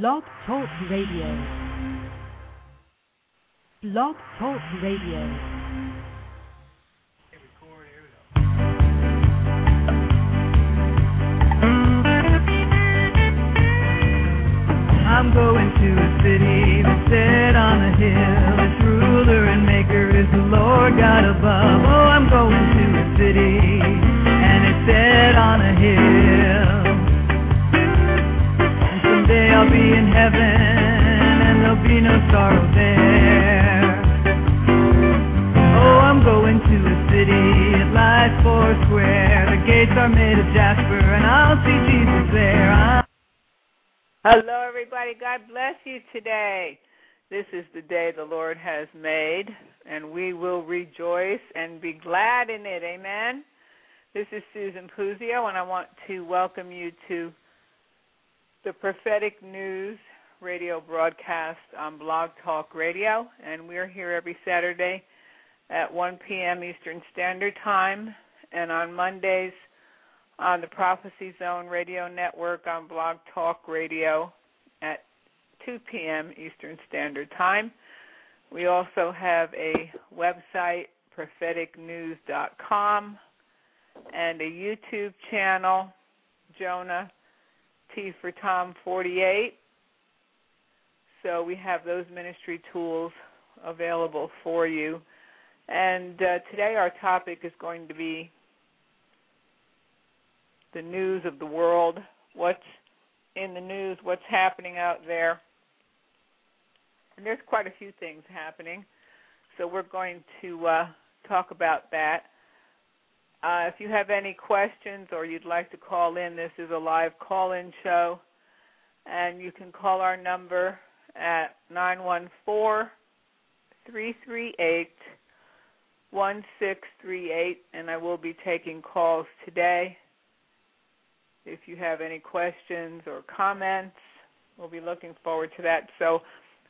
Blog Talk Radio. Blog Talk Radio. I'm going to a city that's set on a hill. Its ruler and maker is the Lord God above. Oh, Hello, everybody. God bless you today. This is the day the Lord has made, and we will rejoice and be glad in it. Amen. This is Susan Puzio, and I want to welcome you to the Prophetic News radio broadcast on Blog Talk Radio, and we're here every Saturday at 1 p.m. Eastern Standard Time, and on Mondays on the Prophecy Zone Radio Network on Blog Talk Radio at 2 p.m. Eastern Standard Time. We also have a website, propheticnews.com, and a YouTube channel, Jonah T for Tom 48. So we have those ministry tools available for you. And uh, today our topic is going to be the news of the world, what's in the news, what's happening out there. And there's quite a few things happening. So we're going to uh, talk about that. Uh, if you have any questions or you'd like to call in, this is a live call in show. And you can call our number at 914 338 1638. And I will be taking calls today. If you have any questions or comments, we'll be looking forward to that. So,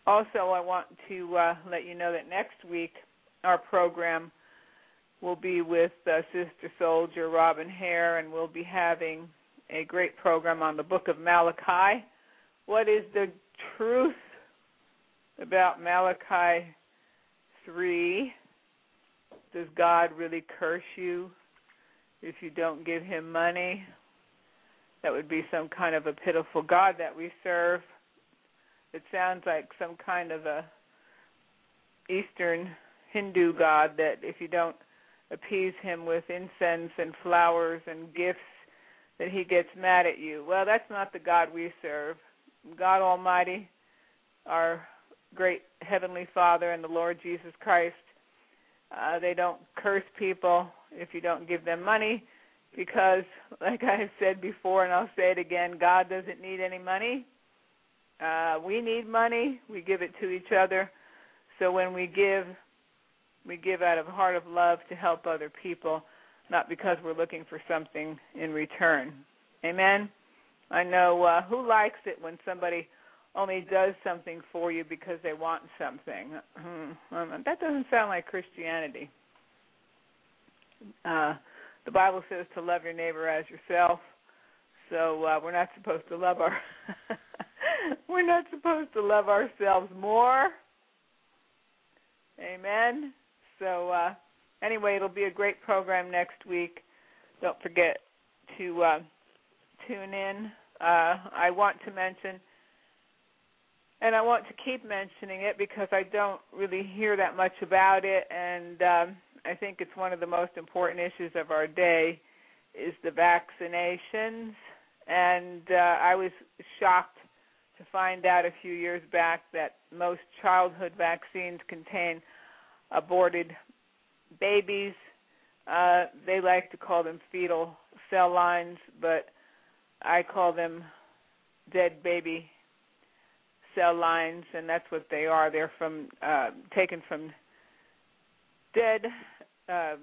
also, I want to uh, let you know that next week our program will be with uh, Sister Soldier Robin Hare, and we'll be having a great program on the book of Malachi. What is the truth about Malachi 3? Does God really curse you if you don't give him money? that would be some kind of a pitiful God that we serve. It sounds like some kind of a Eastern Hindu God that if you don't appease him with incense and flowers and gifts, that he gets mad at you. Well, that's not the God we serve. God Almighty, our great Heavenly Father, and the Lord Jesus Christ, uh, they don't curse people if you don't give them money because, like I have said before, and I'll say it again, God doesn't need any money. Uh, we need money. We give it to each other. So when we give, we give out of a heart of love to help other people, not because we're looking for something in return. Amen. I know uh, who likes it when somebody only does something for you because they want something. Hmm, um, that doesn't sound like Christianity. Uh, the Bible says to love your neighbor as yourself. So uh, we're not supposed to love our we're not supposed to love ourselves more. Amen. So uh, anyway, it'll be a great program next week. Don't forget to uh, tune in. Uh, I want to mention, and I want to keep mentioning it because I don't really hear that much about it, and um, I think it's one of the most important issues of our day is the vaccinations. And uh, I was shocked to find out a few years back that most childhood vaccines contain aborted babies. Uh, they like to call them fetal cell lines, but I call them dead baby cell lines, and that's what they are. They're from uh, taken from dead uh,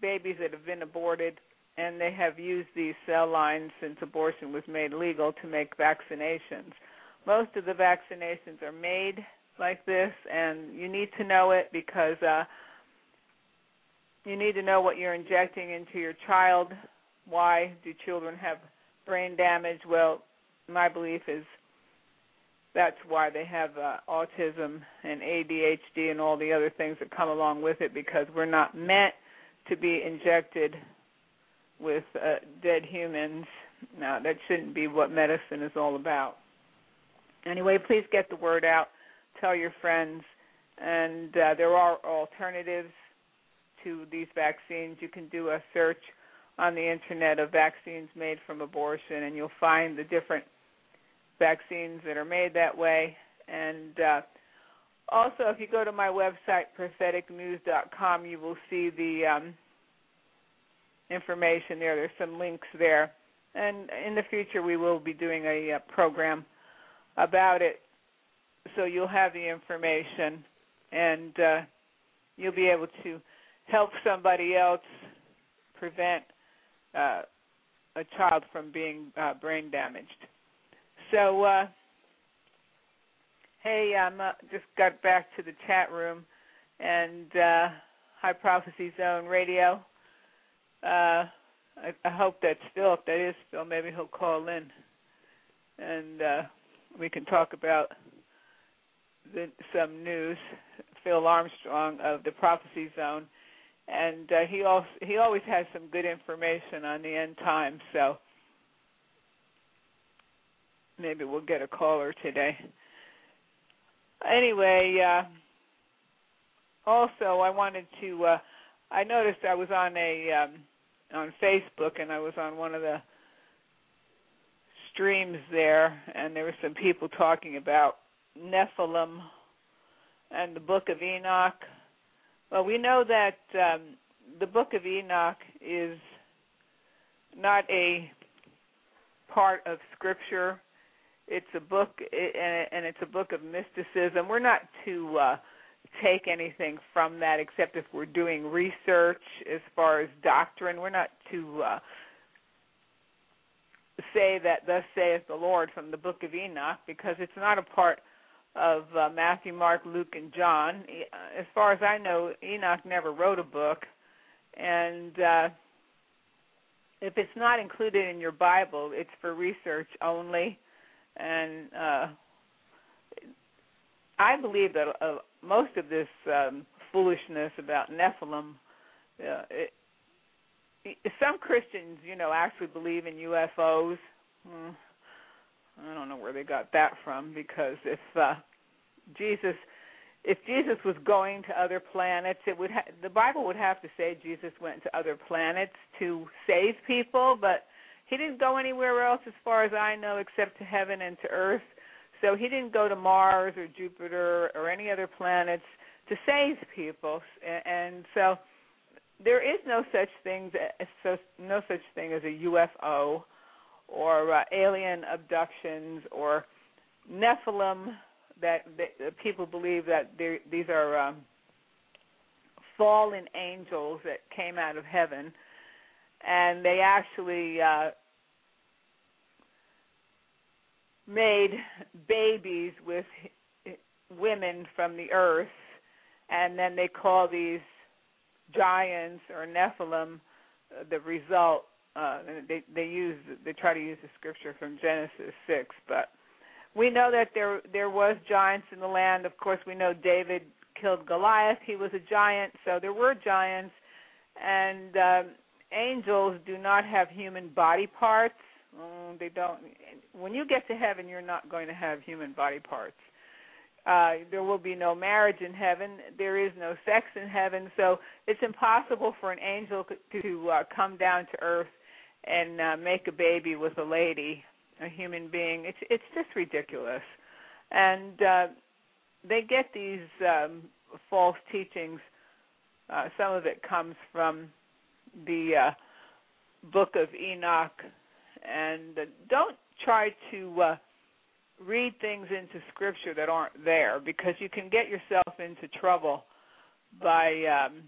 babies that have been aborted, and they have used these cell lines since abortion was made legal to make vaccinations. Most of the vaccinations are made like this, and you need to know it because uh, you need to know what you're injecting into your child. Why do children have brain damage? Well, my belief is that's why they have uh, autism and ADHD and all the other things that come along with it because we're not meant to be injected with uh, dead humans. Now, that shouldn't be what medicine is all about. Anyway, please get the word out. Tell your friends. And uh, there are alternatives to these vaccines. You can do a search on the internet of vaccines made from abortion, and you'll find the different vaccines that are made that way. And uh, also, if you go to my website, propheticnews.com, you will see the um, information there. There's some links there. And in the future, we will be doing a, a program about it, so you'll have the information and uh, you'll be able to help somebody else prevent uh, a child from being uh, brain damaged. So, uh, hey, I'm uh, just got back to the chat room and uh, Hi Prophecy Zone Radio. Uh, I, I hope that's still, if that is still, maybe he'll call in and uh, we can talk about the, some news. Phil Armstrong of the Prophecy Zone, and uh, he also he always has some good information on the end times. So maybe we'll get a caller today. Anyway, uh, also I wanted to. Uh, I noticed I was on a um, on Facebook and I was on one of the streams there, and there were some people talking about Nephilim and the Book of Enoch. Well, we know that um, the Book of Enoch is not a part of Scripture. It's a book, and it's a book of mysticism. We're not to uh, take anything from that except if we're doing research as far as doctrine. We're not to uh, say that thus saith the Lord from the book of Enoch because it's not a part of uh, Matthew, Mark, Luke, and John. As far as I know, Enoch never wrote a book, and uh, if it's not included in your Bible, it's for research only. And uh, I believe that uh, most of this um, foolishness about Nephilim, uh, it, some Christians, you know, actually believe in UFOs. Hmm. I don't know where they got that from because if uh Jesus if Jesus was going to other planets, it would ha- the Bible would have to say Jesus went to other planets to save people, but he didn't go anywhere else as far as I know except to heaven and to earth. So he didn't go to Mars or Jupiter or any other planets to save people. And so there is no such thing as no such thing as a UFO or uh, alien abductions or Nephilim that, that people believe that these are um, fallen angels that came out of heaven, and they actually uh, made babies with women from the earth, and then they call these giants or Nephilim uh, the result. Uh, they they use they try to use the scripture from Genesis six, but we know that there there was giants in the land. Of course, we know David killed Goliath. He was a giant, so there were giants. And um, angels do not have human body parts. Mm, they don't. When you get to heaven, you're not going to have human body parts. Uh, there will be no marriage in heaven. There is no sex in heaven. So it's impossible for an angel to uh, come down to earth and uh, make a baby with a lady a human being. It's it's just ridiculous, and uh, they get these um, false teachings. Uh, some of it comes from the uh, Book of Enoch, and uh, don't try to uh, read things into Scripture that aren't there because you can get yourself into trouble by um,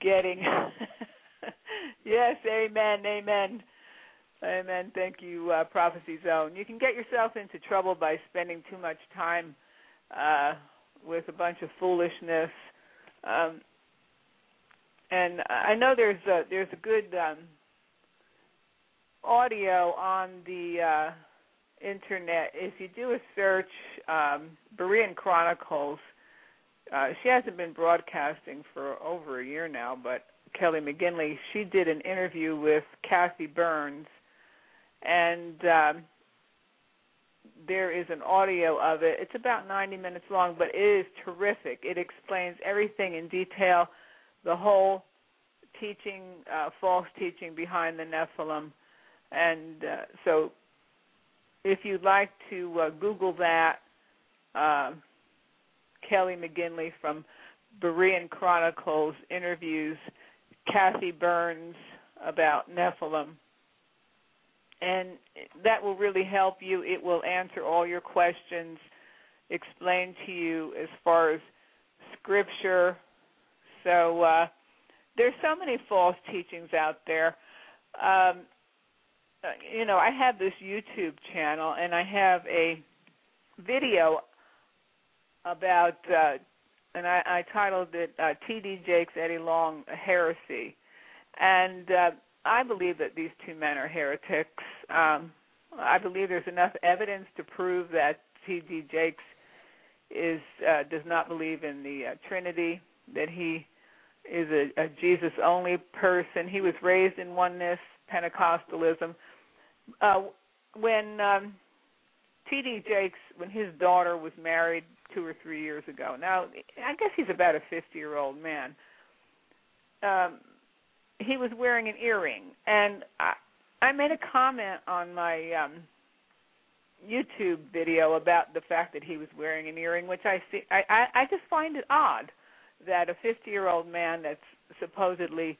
getting. yes, amen, amen Amen. Thank you, uh, Prophecy Zone. You can get yourself into trouble by spending too much time uh, with a bunch of foolishness. Um, and I know there's a, there's a good um, audio on the uh, internet, if you do a search, um, Berean Chronicles, uh, she hasn't been broadcasting for over a year now, but Kelly McGinley, she did an interview with Cathy Burns, and um, there is an audio of it. It's about 90 minutes long, but it is terrific. It explains everything in detail, the whole teaching, uh, false teaching behind the Nephilim. And uh, so, if you'd like to uh, Google that, uh, Kelly McGinley from Berean Chronicles interviews Cathy Burns about Nephilim and that will really help you. It will answer all your questions, explain to you as far as scripture. So uh, there's so many false teachings out there. Um, uh, you know, I have this YouTube channel, and I have a video about, uh, and I, I titled it uh, "T.D. Jakes Eddie Long Heresy," and uh, I believe that these two men are heretics. Um, I believe there's enough evidence to prove that T.D. Jakes is uh, does not believe in the uh, Trinity. That he is a, a Jesus only person. He was raised in oneness Pentecostalism. Uh, when um, T.D. Jakes, when his daughter was married two or three years ago. Now, I guess he's about a 50 year old man. Um, he was wearing an earring, and I, I made a comment on my um YouTube video about the fact that he was wearing an earring, which I see I I, I just find it odd that a 50 year old man that's supposedly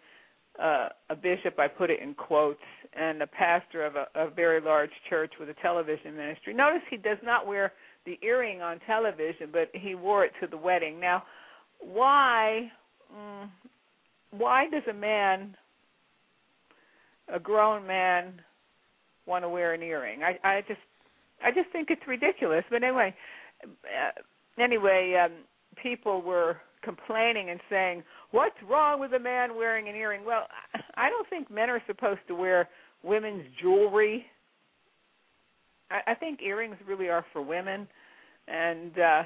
uh, a bishop, I put it in quotes, and a pastor of a, a very large church with a television ministry. Notice he does not wear the earring on television, but he wore it to the wedding. Now, why? Mm, why does a man, a grown man, want to wear an earring? I I just I just think it's ridiculous. But anyway, uh, anyway, um, people were complaining and saying, "What's wrong with a man wearing an earring?" Well, I don't think men are supposed to wear women's jewelry. I, I think earrings really are for women, and uh,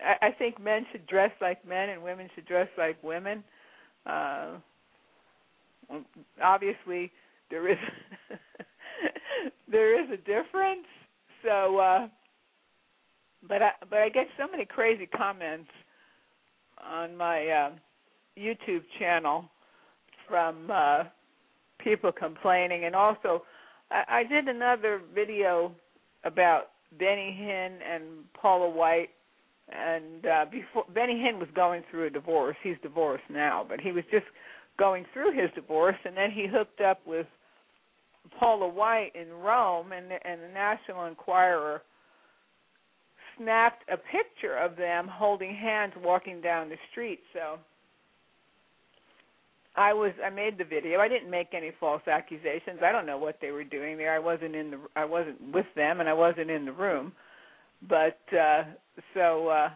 I, I think men should dress like men and women should dress like women. Uh, obviously, there is there is a difference. So, uh, but I but I get so many crazy comments on my uh, YouTube channel from uh, people complaining, and also I, I did another video about Benny Hinn and Paula White. And uh before Benny Hinn was going through a divorce. He's divorced now, but he was just going through his divorce. And then he hooked up with Paula White in Rome and the, and the National Enquirer snapped a picture of them holding hands walking down the street. So I was I made the video. I didn't make any false accusations. I don't know what they were doing there. I wasn't in the I wasn't with them and I wasn't in the room but uh, so uh,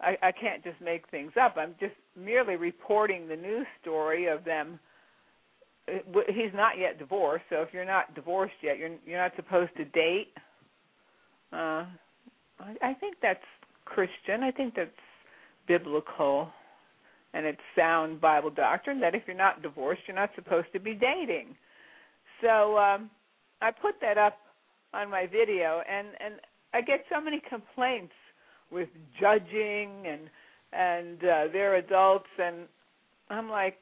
I, I can't just make things up. I'm just merely reporting the news story of them. He's not yet divorced, so if you're not divorced yet, you're you're not supposed to date. Uh, I, think that's Christian. I think that's biblical, and it's sound Bible doctrine that if you're not divorced, you're not supposed to be dating. So um, I put that up on my video, and and I get so many complaints with judging and and uh, they're adults and I'm like,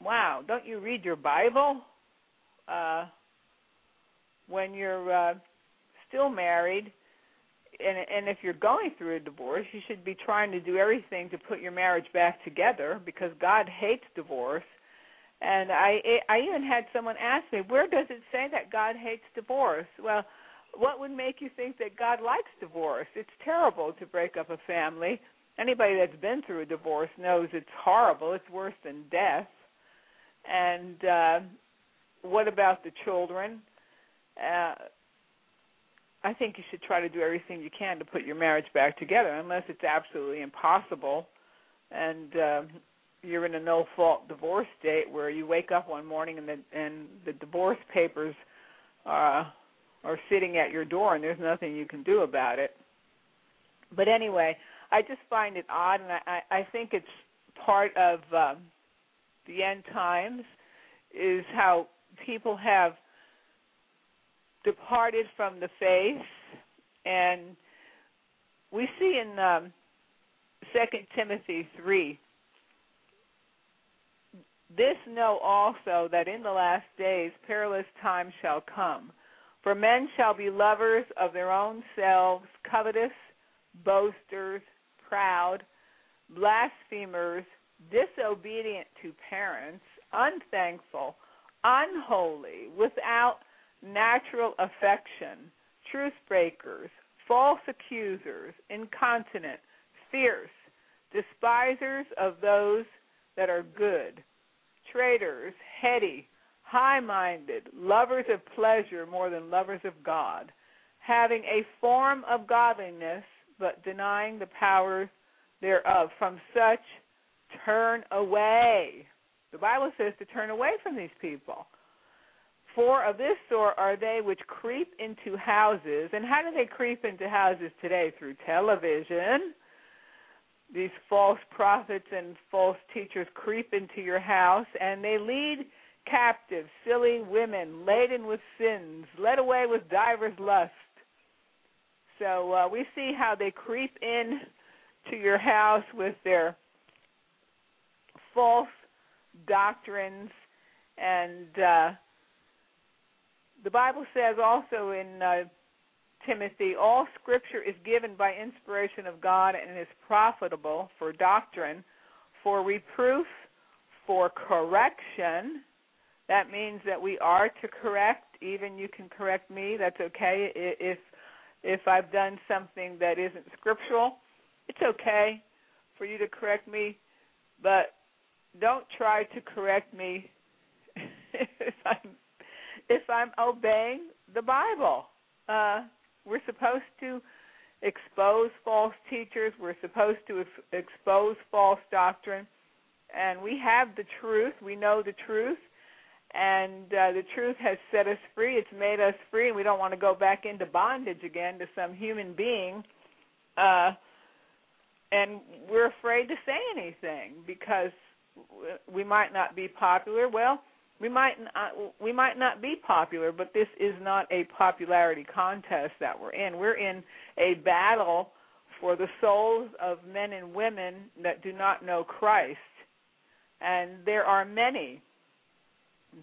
wow, don't you read your Bible? Uh, when you're uh, still married, and and if you're going through a divorce, you should be trying to do everything to put your marriage back together because God hates divorce. And I I even had someone ask me, where does it say that God hates divorce? Well, what would make you think that God likes divorce? It's terrible to break up a family. Anybody that's been through a divorce knows it's horrible. It's worse than death. And uh, what about the children? Uh, I think you should try to do everything you can to put your marriage back together, unless it's absolutely impossible, and uh, you're in a no-fault divorce state where you wake up one morning and the and the divorce papers uh, or sitting at your door, and there's nothing you can do about it. But anyway, I just find it odd, and I, I think it's part of um, the end times is how people have departed from the faith, and we see in um, Second Timothy three. This know also that in the last days perilous times shall come. For men shall be lovers of their own selves, covetous, boasters, proud, blasphemers, disobedient to parents, unthankful, unholy, without natural affection, truth breakers, false accusers, incontinent, fierce, despisers of those that are good, traitors, heady, high minded, lovers of pleasure more than lovers of God, having a form of godliness, but denying the power thereof. From such turn away. The Bible says to turn away from these people. For of this sort are they which creep into houses. And how do they creep into houses today? Through television. These false prophets and false teachers creep into your house and they lead captive silly women laden with sins, led away with divers lusts. So uh, we see how they creep in to your house with their false doctrines and uh, the Bible says also in uh, Timothy, all scripture is given by inspiration of God and is profitable for doctrine, for reproof, for correction. That means that we are to correct. Even you can correct me. That's okay. If if I've done something that isn't scriptural, it's okay for you to correct me, but don't try to correct me if I'm if I'm obeying the Bible. Uh, we're supposed to expose false teachers. We're supposed to ex- expose false doctrine, and we have the truth. We know the truth, and uh, the truth has set us free. It's made us free, and we don't want to go back into bondage again to some human being. Uh, and we're afraid to say anything because we might not be popular. Well, we might not we might not be popular, but this is not a popularity contest that we're in. We're in a battle for the souls of men and women that do not know Christ. And there are many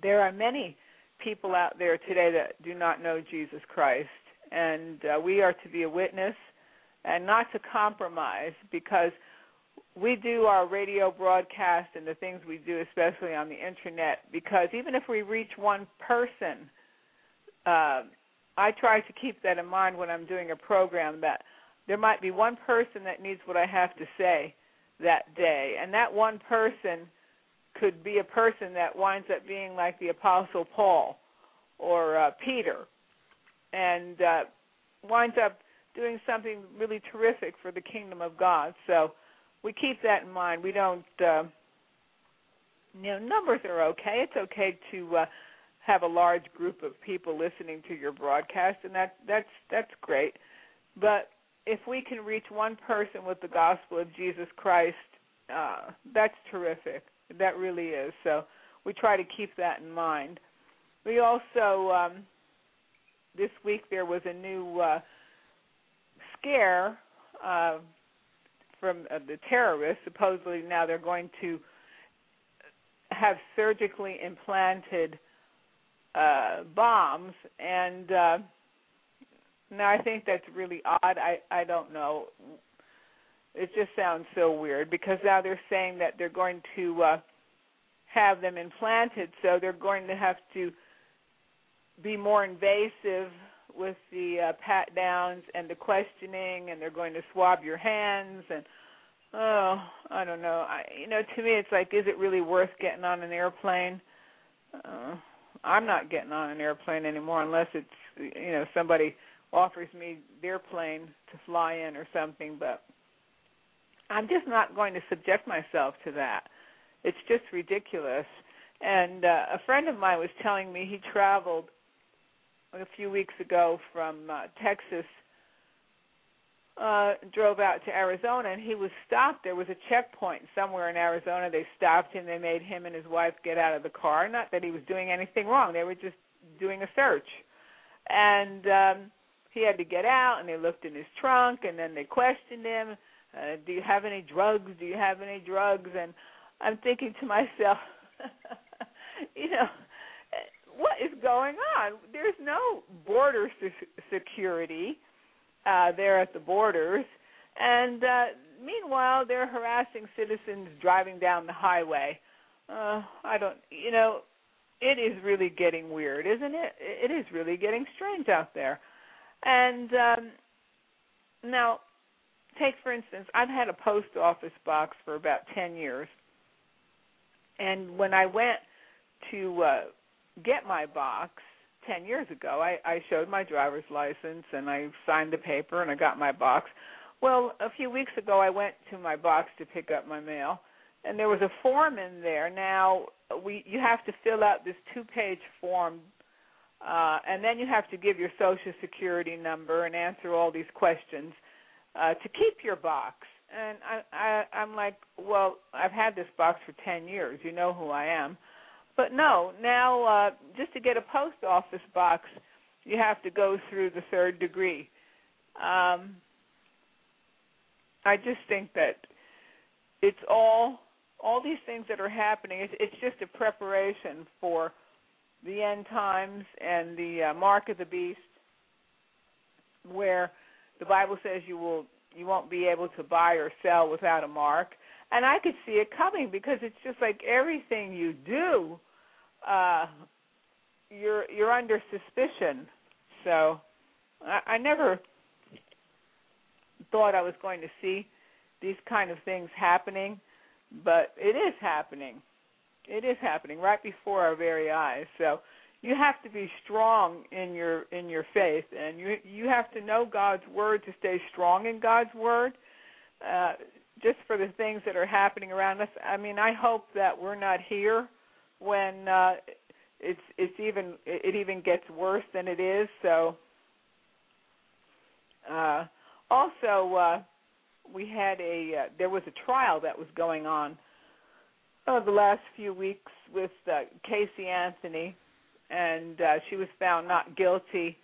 there are many people out there today that do not know Jesus Christ. And uh, we are to be a witness and not to compromise because we do our radio broadcast and the things we do, especially on the internet, because even if we reach one person, uh, I try to keep that in mind when I'm doing a program that there might be one person that needs what I have to say that day, and that one person could be a person that winds up being like the Apostle Paul or uh, Peter, and uh, winds up doing something really terrific for the kingdom of God. So we keep that in mind. We don't, uh, you know, numbers are okay. It's okay to uh, have a large group of people listening to your broadcast, and that that's that's great. But if we can reach one person with the gospel of Jesus Christ, uh, that's terrific. That really is. So we try to keep that in mind. We also um, this week there was a new uh, scare. Uh, from uh, the terrorists. Supposedly now they're going to have surgically implanted uh, bombs, and uh, now I think that's really odd. I I don't know. It just sounds so weird because now they're saying that they're going to uh, have them implanted, so they're going to have to be more invasive with the uh, pat downs and the questioning, and they're going to swab your hands and oh, I don't know. I you know to me it's like, is it really worth getting on an airplane? Uh, I'm not getting on an airplane anymore unless it's you know somebody offers me their plane to fly in or something, but I'm just not going to subject myself to that. It's just ridiculous. And uh, a friend of mine was telling me he traveled a few weeks ago from uh, Texas uh drove out to Arizona and he was stopped. There was a checkpoint somewhere in Arizona. They stopped him. They made him and his wife get out of the car. Not that he was doing anything wrong. They were just doing a search. And um he had to get out and they looked in his trunk and then they questioned him uh, do you have any drugs? Do you have any drugs? And i'm thinking to myself you know what is going on? There's no border se- security uh there at the borders. And uh meanwhile they're harassing citizens driving down the highway. Uh i don't you know it is really getting weird isn't it? It is really getting strange out there. And um now take for instance i've had a post office box for about 10 years. And when i went to uh get my box 10 years ago i i showed my driver's license and i signed the paper and i got my box well a few weeks ago i went to my box to pick up my mail and there was a form in there now we you have to fill out this two page form uh, and then you have to give your social security number and answer all these questions uh, to keep your box. And I, I, I'm like, well, I've had this box for ten years. You know who I am. But no, now uh, just to get a post office box, you have to go through the third degree. Um, I just think that it's all all these things that are happening. It's, it's just a preparation for the end times and the uh, mark of the beast, where the Bible says you will you won't be able to buy or sell without a mark. And I could see it coming because it's just like everything you do, uh, you're you're under suspicion. So I, I never thought I was going to see these kind of things happening, but it is happening it is happening right before our very eyes. So you have to be strong in your in your faith, and you you have to know God's word to stay strong in God's word. Uh, just for the things that are happening around us. I mean, I hope that we're not here when uh, it's it's even it even gets worse than it is. So uh, also uh, we had a uh, there was a trial that was going on uh, the last few weeks with uh, Casey Anthony, and uh, she was found not guilty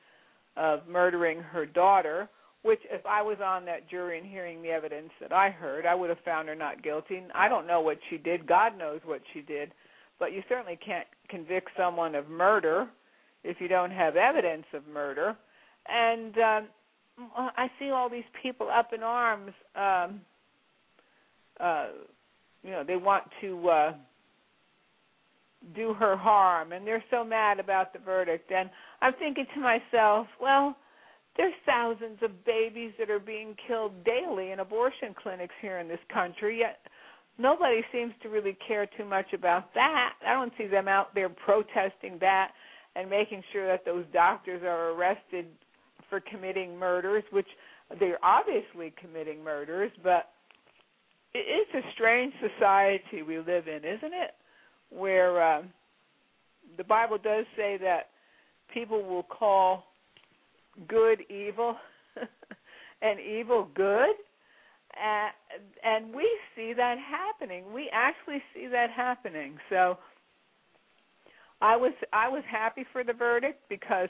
of murdering her daughter. Which, if I was on that jury and hearing the evidence that I heard, I would have found her not guilty. I don't know what she did. God knows what she did, but you certainly can't convict someone of murder if you don't have evidence of murder. And um, I see all these people up in arms. Um, uh, you know they want to uh do her harm and they're so mad about the verdict and i'm thinking to myself well there's thousands of babies that are being killed daily in abortion clinics here in this country yet nobody seems to really care too much about that i don't see them out there protesting that and making sure that those doctors are arrested for committing murders which they're obviously committing murders but it's a strange society we live in, isn't it? Where uh, the Bible does say that people will call good evil and evil good, and, and we see that happening. We actually see that happening. So I was I was happy for the verdict because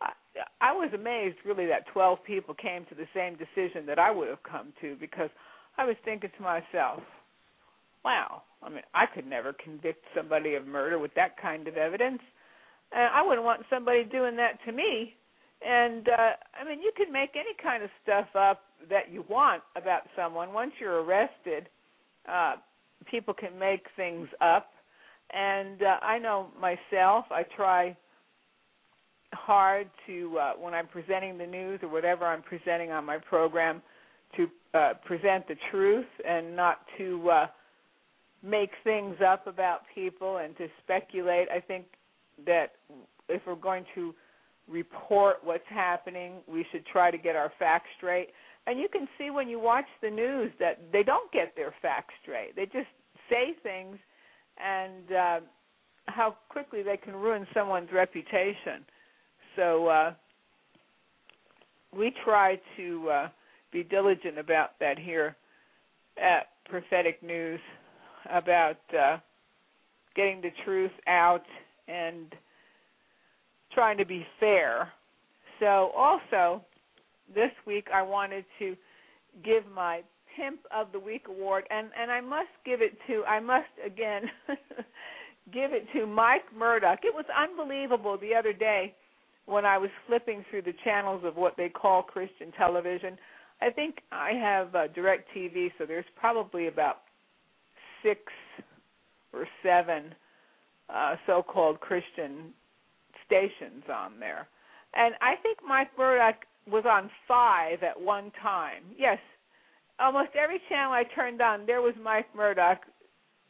I, I was amazed really that 12 people came to the same decision that I would have come to because I was thinking to myself, wow, I mean, I could never convict somebody of murder with that kind of evidence. And I wouldn't want somebody doing that to me. And uh I mean, you can make any kind of stuff up that you want about someone. Once you're arrested, uh people can make things up. And uh I know myself, I try hard to uh when I'm presenting the news or whatever I'm presenting on my program to uh, present the truth and not to uh, make things up about people and to speculate. I think that if we're going to report what's happening, we should try to get our facts straight. And you can see when you watch the news that they don't get their facts straight. They just say things and uh, how quickly they can ruin someone's reputation. So uh, we try to uh, be diligent about that here at Prophetic News about uh, getting the truth out and trying to be fair. So also this week I wanted to give my Pimp of the Week award and and I must give it to I must again give it to Mike Murdock. It was unbelievable the other day when I was flipping through the channels of what they call Christian television. I think I have uh, DirecTV, so there's probably about six or seven uh, so-called Christian stations on there, and I think Mike Murdock was on five at one time. Yes, almost every channel I turned on, there was Mike Murdock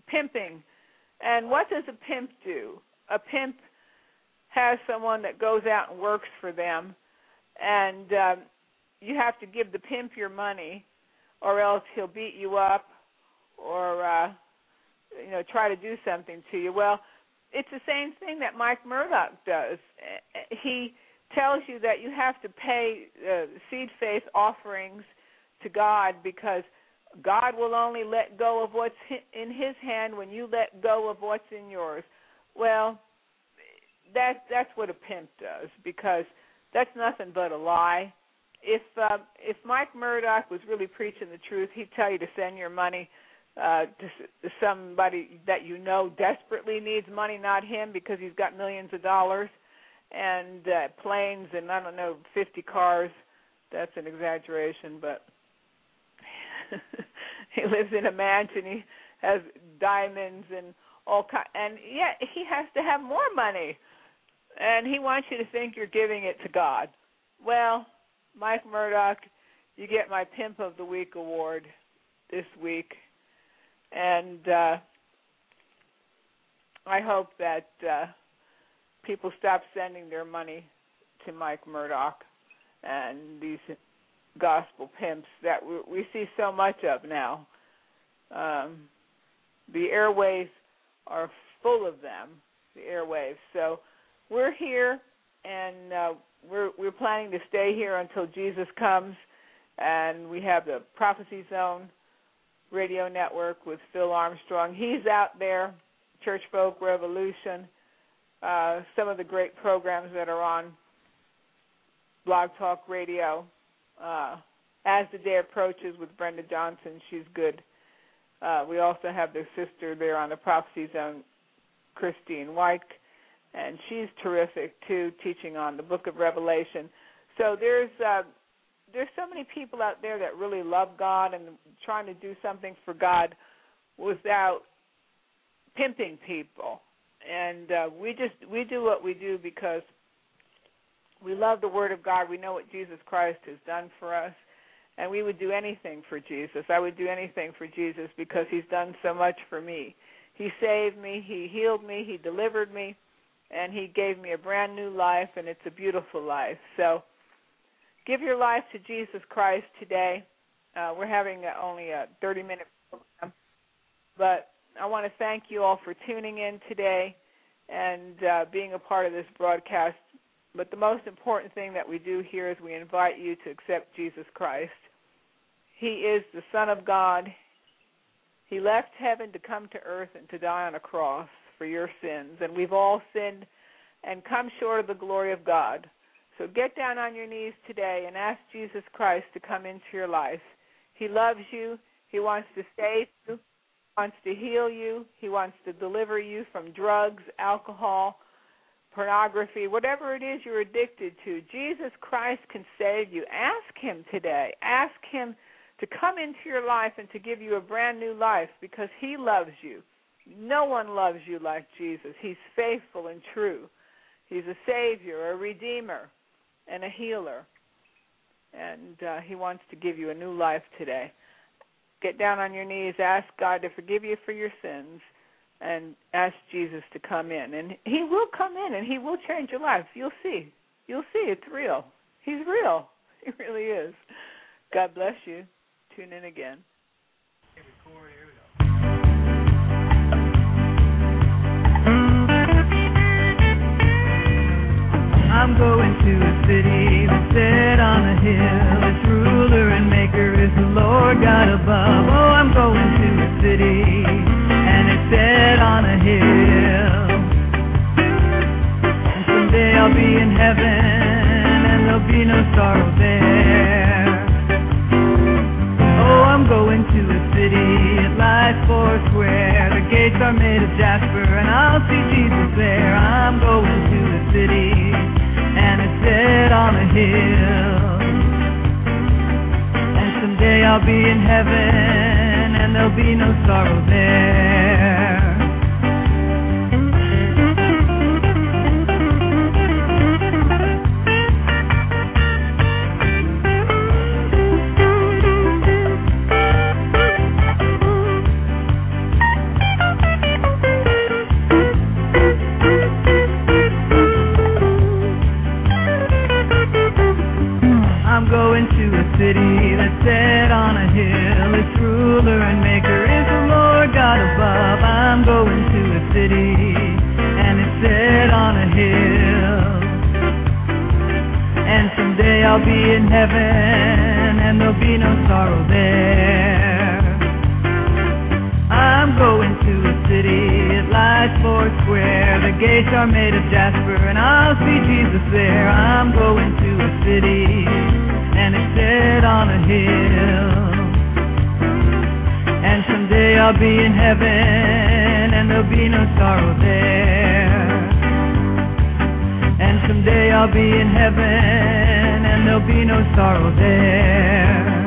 pimping. And what does a pimp do? A pimp has someone that goes out and works for them, and um, you have to give the pimp your money, or else he'll beat you up, or uh, you know try to do something to you. Well, it's the same thing that Mike Murdock does. He tells you that you have to pay uh, seed faith offerings to God because God will only let go of what's in His hand when you let go of what's in yours. Well, that that's what a pimp does because that's nothing but a lie. If uh, if Mike Murdock was really preaching the truth, he'd tell you to send your money uh somebody that you know desperately needs money, not him because he's got millions of dollars and uh, planes and I don't know 50 cars. That's an exaggeration, but he lives in a mansion. He has diamonds and all kind, and yet he has to have more money, and he wants you to think you're giving it to God. Well, Mike Murdock, you get my Pimp of the Week award this week, and uh, I hope that. Uh, people stop sending their money to Mike Murdock and these gospel pimps that we, we see so much of now. Um, the airwaves are full of them, the airwaves. So we're here, and uh, we're we're planning to stay here until Jesus comes. And we have the Prophecy Zone radio network with Phil Armstrong. He's out there, Church Folk Revolution uh, some of the great programs that are on Blog Talk Radio. Uh, As the Day Approaches with Brenda Johnson, she's good. Uh, we also have their sister there on the Prophecy Zone, Christine White, and she's terrific too, teaching on the Book of Revelation. So there's uh, there's so many people out there that really love God and trying to do something for God without pimping people and uh, we just we do what we do because we love the Word of God. We know what Jesus Christ has done for us, and we would do anything for Jesus. I would do anything for Jesus because He's done so much for me. He saved me, He healed me, He delivered me, and He gave me a brand new life, and it's a beautiful life. So, give your life to Jesus Christ today. Uh, we're having a, only a 30 minute program, but I want to thank you all for tuning in today and uh, being a part of this broadcast. But the most important thing that we do here is we invite you to accept Jesus Christ. He is the Son of God. He left heaven to come to earth and to die on a cross for your sins. And we've all sinned and come short of the glory of God. So get down on your knees today and ask Jesus Christ to come into your life. He loves you. He wants to save you He wants to heal you. He wants to deliver you from drugs, alcohol, pornography, whatever it is you're addicted to. Jesus Christ can save you. Ask Him today. Ask Him to come into your life and to give you a brand new life because He loves you. No one loves you like Jesus. He's faithful and true. He's a Savior, a Redeemer, and a healer. And uh, He wants to give you a new life today get down on your knees, ask God to forgive you for your sins, and ask Jesus to come in. And He will come in and He will change your life. You'll see. You'll see it's real. He's real. He really is. God bless you. Tune in again. I'm going to city that's set on a hill. Its ruler and maker is the Lord God above. Oh, I'm going to a city, and it's set on a hill. And someday I'll be in heaven, and there'll be no sorrow there. Oh, I'm going to a city, it lies four square. The gates are made of jasper, and I'll see Jesus there. I'm going to a city, it's on a hill. And someday I'll be in heaven, and there'll be no sorrow there. I'll be in heaven and there'll be no sorrow there. I'm going to a city, it lies four square. The gates are made of jasper, and I'll see Jesus there. I'm going to a city, and it's set on a hill. And someday I'll be in heaven, and there'll be no sorrow there. And someday I'll be in heaven, and there'll be no sorrow there.